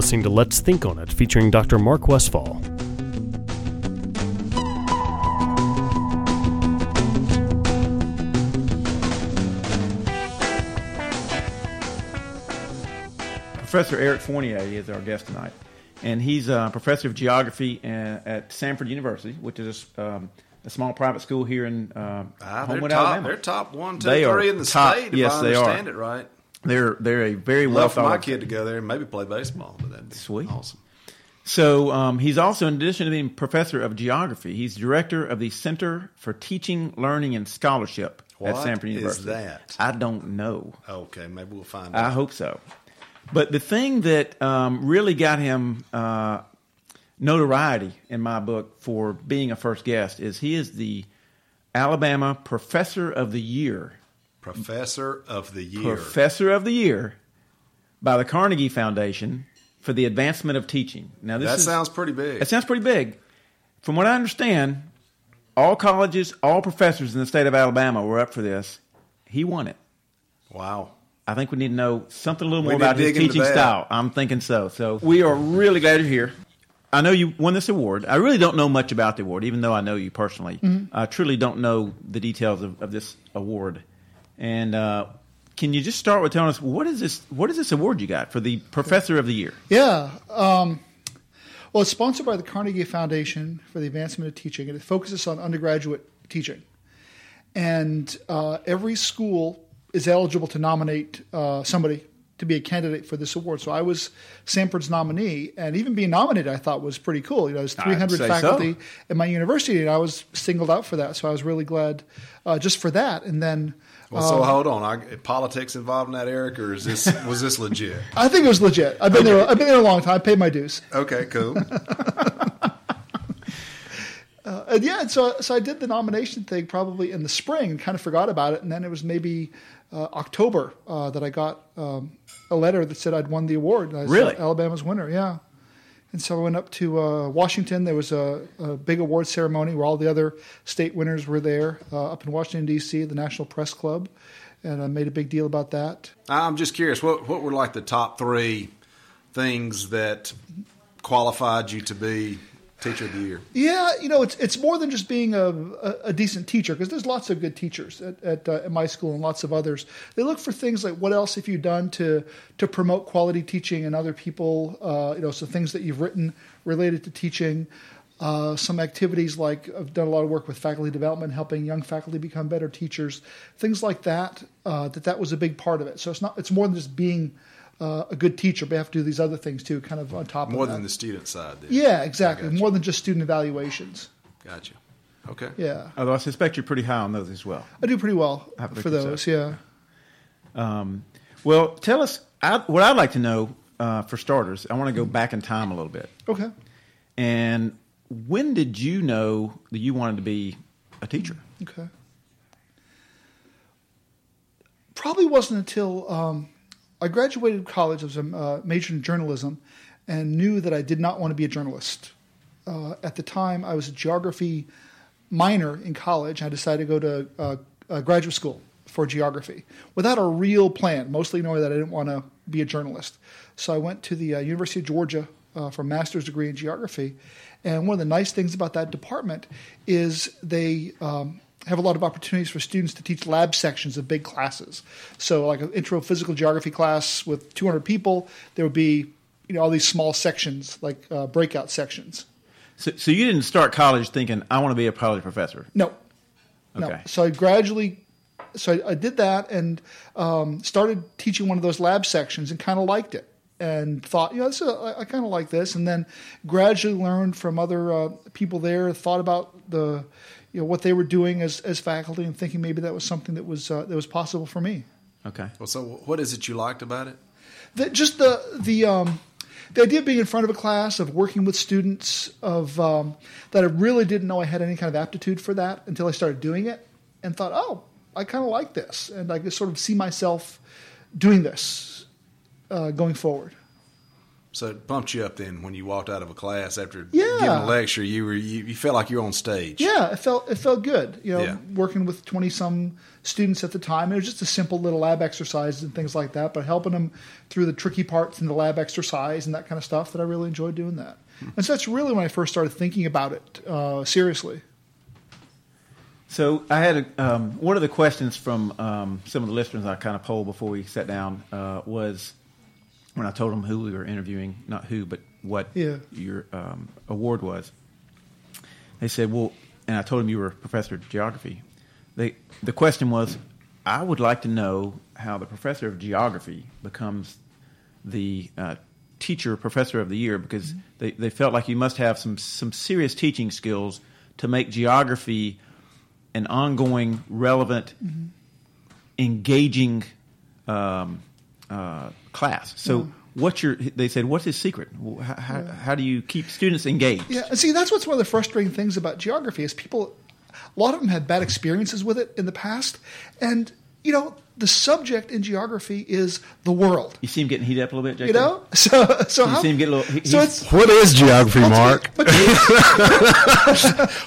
listening to Let's Think on It, featuring Dr. Mark Westfall. Professor Eric Fournier is our guest tonight, and he's a professor of geography at, at Samford University, which is a, um, a small private school here in uh, Ah, they're Homewood, top. Alabama. They're top one, two, They are three in the top- state. yes, if I they are. understand it right. They're they're a very well Love for my kid to go there and maybe play baseball. But that'd be Sweet. awesome. So um, he's also, in addition to being professor of geography, he's director of the Center for Teaching, Learning, and Scholarship at What Samford is University. that? I don't know. Okay, maybe we'll find out. I out. hope so. But the thing that um, really got him uh, notoriety in my book for being a first guest is he is the Alabama Professor of the Year. Professor of the year. Professor of the Year by the Carnegie Foundation for the Advancement of Teaching. Now, this that is, sounds pretty big. That sounds pretty big. From what I understand, all colleges, all professors in the state of Alabama were up for this. He won it. wow. I think we need to know something a little more need about to his teaching style. I'm thinking so. So we are really glad you're here. I know you won this award. I really don't know much about the award, even though I know you personally. Mm-hmm. I truly don't know the details of, of this award. And uh, can you just start with telling us what is this? What is this award you got for the Professor of the Year? Yeah. Um, well, it's sponsored by the Carnegie Foundation for the Advancement of Teaching, and it focuses on undergraduate teaching. And uh, every school is eligible to nominate uh, somebody to be a candidate for this award. So I was Samford's nominee, and even being nominated, I thought was pretty cool. You know, there's 300 faculty so. at my university, and I was singled out for that. So I was really glad uh, just for that. And then. Well, so hold on. I, politics involved in that, Eric, or is this was this legit? I think it was legit. I've been there. I've been there a long time. I paid my dues. Okay, cool. Uh, yeah, and so so I did the nomination thing probably in the spring and kind of forgot about it, and then it was maybe uh, October uh, that I got um, a letter that said I'd won the award. And I said, Really? Alabama's winner, yeah. And so I went up to uh, Washington. There was a, a big award ceremony where all the other state winners were there uh, up in Washington D.C. the National Press Club, and I made a big deal about that. I'm just curious. What what were like the top three things that qualified you to be teacher of the year? Yeah, you know, it's it's more than just being a, a, a decent teacher because there's lots of good teachers at at, uh, at my school and lots of others. They look for things like what else have you done to to promote quality teaching and other people. Uh, you know, so things that you've written related to teaching. Uh, some activities like I've done a lot of work with faculty development, helping young faculty become better teachers, things like that. Uh, that that was a big part of it. So it's not it's more than just being uh, a good teacher, but you have to do these other things too, kind of on top More of that. More than the student side. Then. yeah, exactly. I. More than just student evaluations. Gotcha. Okay. Yeah. Although I suspect you're pretty high on those as well. I do pretty well for think so. those. Yeah. Um, well, tell us I, what I'd like to know uh, for starters. I want to go back in time a little bit. Okay. And when did you know that you wanted to be a teacher? Okay. Probably wasn't until um, I graduated college. I was a uh, major in journalism, and knew that I did not want to be a journalist. Uh, at the time, I was a geography minor in college. I decided to go to uh, uh, graduate school for geography without a real plan, mostly knowing that I didn't want to be a journalist. So I went to the uh, University of Georgia uh, for a master's degree in geography. And one of the nice things about that department is they um, have a lot of opportunities for students to teach lab sections of big classes. So, like an intro physical geography class with 200 people, there would be you know all these small sections like uh, breakout sections. So, so you didn't start college thinking I want to be a college professor. No. No. Okay. So I gradually, so I, I did that and um, started teaching one of those lab sections and kind of liked it and thought, you know, this is, I, I kind of like this. And then gradually learned from other uh, people there, thought about the, you know, what they were doing as, as faculty and thinking maybe that was something that was, uh, that was possible for me. Okay. Well, so what is it you liked about it? the, just the the um, the idea of being in front of a class, of working with students, of um, that I really didn't know I had any kind of aptitude for that until I started doing it, and thought, oh, I kind of like this, and I could sort of see myself doing this uh, going forward. So it pumped you up then when you walked out of a class after Yeah. giving a lecture. You were you, you felt like you were on stage. Yeah, it felt it felt good. You know, Yeah. working with twenty some students at the time, it was just a simple little lab exercise and things like that. But helping them through the tricky parts in the lab exercise and that kind of stuff, that I really enjoyed doing that. And so that's really when I first started thinking about it uh, seriously. So I had a, um, one of the questions from um, some of the listeners I kind of polled before we sat down uh, was when I told them who we were interviewing, not who, but what Yeah. your um, award was. They said, "Well," and I told them you were a professor of geography. They the question was, I would like to know how the professor of geography becomes the uh, teacher professor of the year because they, they felt like you must have some some serious teaching skills to make geography an ongoing, relevant, engaging um, uh, class. So, what's your? They said, what's his secret? How, how, how do you keep students engaged? Yeah, and see, that's what's one of the frustrating things about geography is people, a lot of them had bad experiences with it in the past, and you know, the subject in geography is the world. You see him getting heated up a little bit, JT? You know, so so You how, see him get a little. He, so it's What is geography, Mark? But,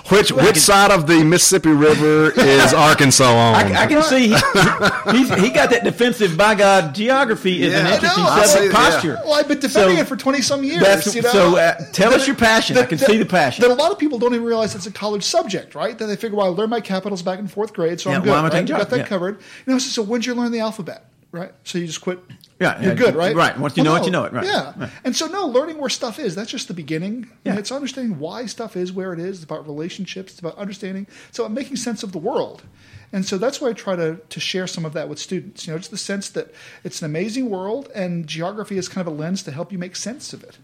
Which which side of the Mississippi River is Arkansas on? I, I can see he, he's, he got that defensive. By God, geography is an interesting know, I subject see, yeah. posture. well, I've been defending So- it for twenty some years. That's, you know? so uh, tell us your passion. I can see the passion. That a lot of people don't even realize it's a college subject, right? That they figure, well, I learned my capitals back in fourth grade, so Yeah, I'm good. why am I right? taking got that yeah. covered. You know, so, so when did you learn the alphabet, right? So you just quit. Yeah, you're yeah, good, right? right. Once you oh, know it, you know it, right. Yeah, Right. and so no, learning where stuff is. That's just the beginning. Yeah. And it's understanding why stuff is where it is. It's about relationships. It's about understanding. It's about making sense of the world. And so that's why I try to, to share some of that with students. You know, just the sense that it's an amazing world, and geography is kind of a lens to help you make sense of it.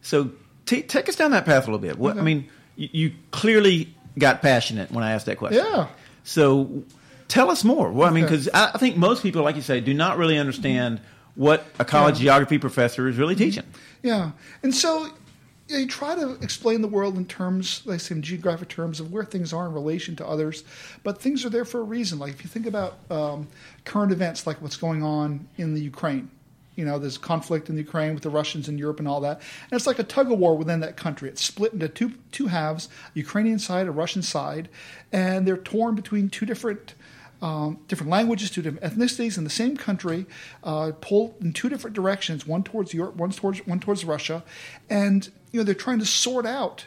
So t- take us down that path a little bit. What I mean, you, you clearly got passionate when I asked that question. Yeah. So tell us more. Well, I mean, because I, I think most people, like you say, do not really understand what a college geography professor is really teaching. Yeah, and so yeah, you try to explain the world in terms, like say, in geographic terms of where things are in relation to others, but things are there for a reason. Like if you think about um, current events, like what's going on in the Ukraine. You know, there's conflict in the Ukraine with the Russians in Europe and all that, and it's like a tug of war within that country. It's split into two two halves: Ukrainian side, a Russian side, and they're torn between two different um, different languages, two different ethnicities in the same country, uh, pulled in two different directions, one towards Europe, one towards one towards Russia, and you know they're trying to sort out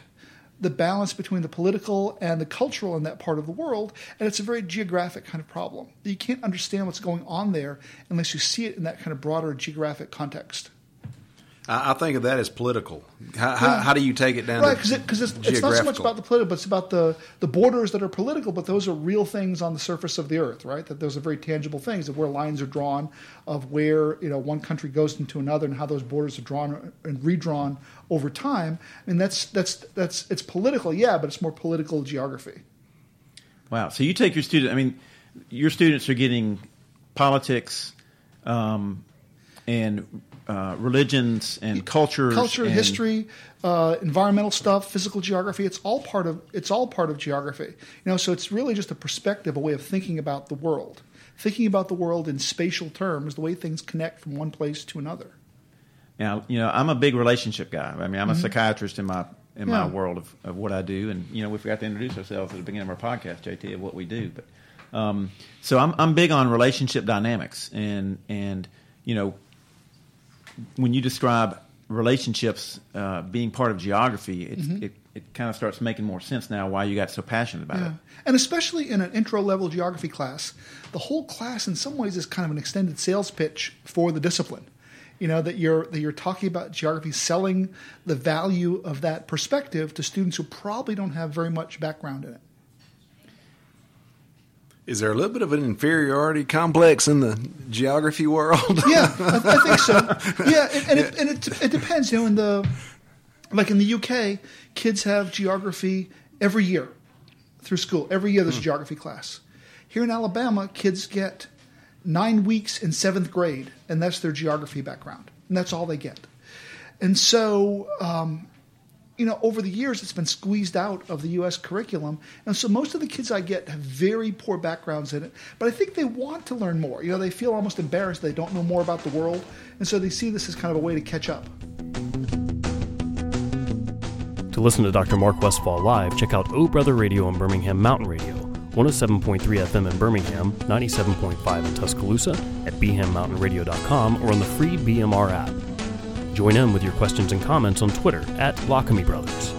the balance between the political and the cultural in that part of the world, and it's a very geographic kind of problem. You can't understand what's going on there unless you see it in that kind of broader geographic context. I, I think of that as political. How, how, how do you take it down? Right, to because it, 'cause it's, it's not so much about the political, but it's about the, the borders that are political, but those are real things on the surface of the earth, right? That those are very tangible things of where lines are drawn, of where you know one country goes into another, and how those borders are drawn and redrawn over time. I mean, that's that's that's it's political, yeah, but it's more political geography. Wow. So you take your student. I mean, your students are getting politics, um, and uh, religions and cultures, culture, and- history, uh, environmental stuff, physical geography. It's all part of it's all part of geography. You know, so it's really just a perspective, a way of thinking about the world, thinking about the world in spatial terms, the way things connect from one place to another. Now, you know, I'm a big relationship guy. I mean, I'm a psychiatrist in my in my Mm-hmm. World of, of what I do, and you know, we forgot to introduce ourselves at the beginning of our podcast, JT, of what we do. But um, so I'm I'm big on relationship dynamics, and and you know, when you describe relationships uh, being part of geography, it's, Mm-hmm. it it kind of starts making more sense now why you got so passionate about Yeah. it. And especially in an intro level geography class, the whole class in some ways is kind of an extended sales pitch for the discipline. You know, that you're that you're talking about geography, selling the value of that perspective to students who probably don't have very much background in it. Is there a little bit of an inferiority complex in the geography world? Yeah, I, I think so. Yeah, and, and, it, and it, it depends. You know, in the like in the UK, kids have geography every year through school. Every year there's a geography class. Here in Alabama, kids get nine weeks in seventh grade, and that's their geography background, and that's all they get. And so, um, you know, over the years, it's been squeezed out of the U.S. curriculum, and so most of the kids I get have very poor backgrounds in it. But I think they want to learn more. You know, they feel almost embarrassed they don't know more about the world, and so they see this as kind of a way to catch up. To listen to Dr. Mark Westfall live, check out O Brother Radio on Birmingham Mountain Radio, 107.3 FM in Birmingham, 97.5 in Tuscaloosa, at bhammountainradio.com, or on the free BMR app. Join in with your questions and comments on Twitter at Lockamy Brothers.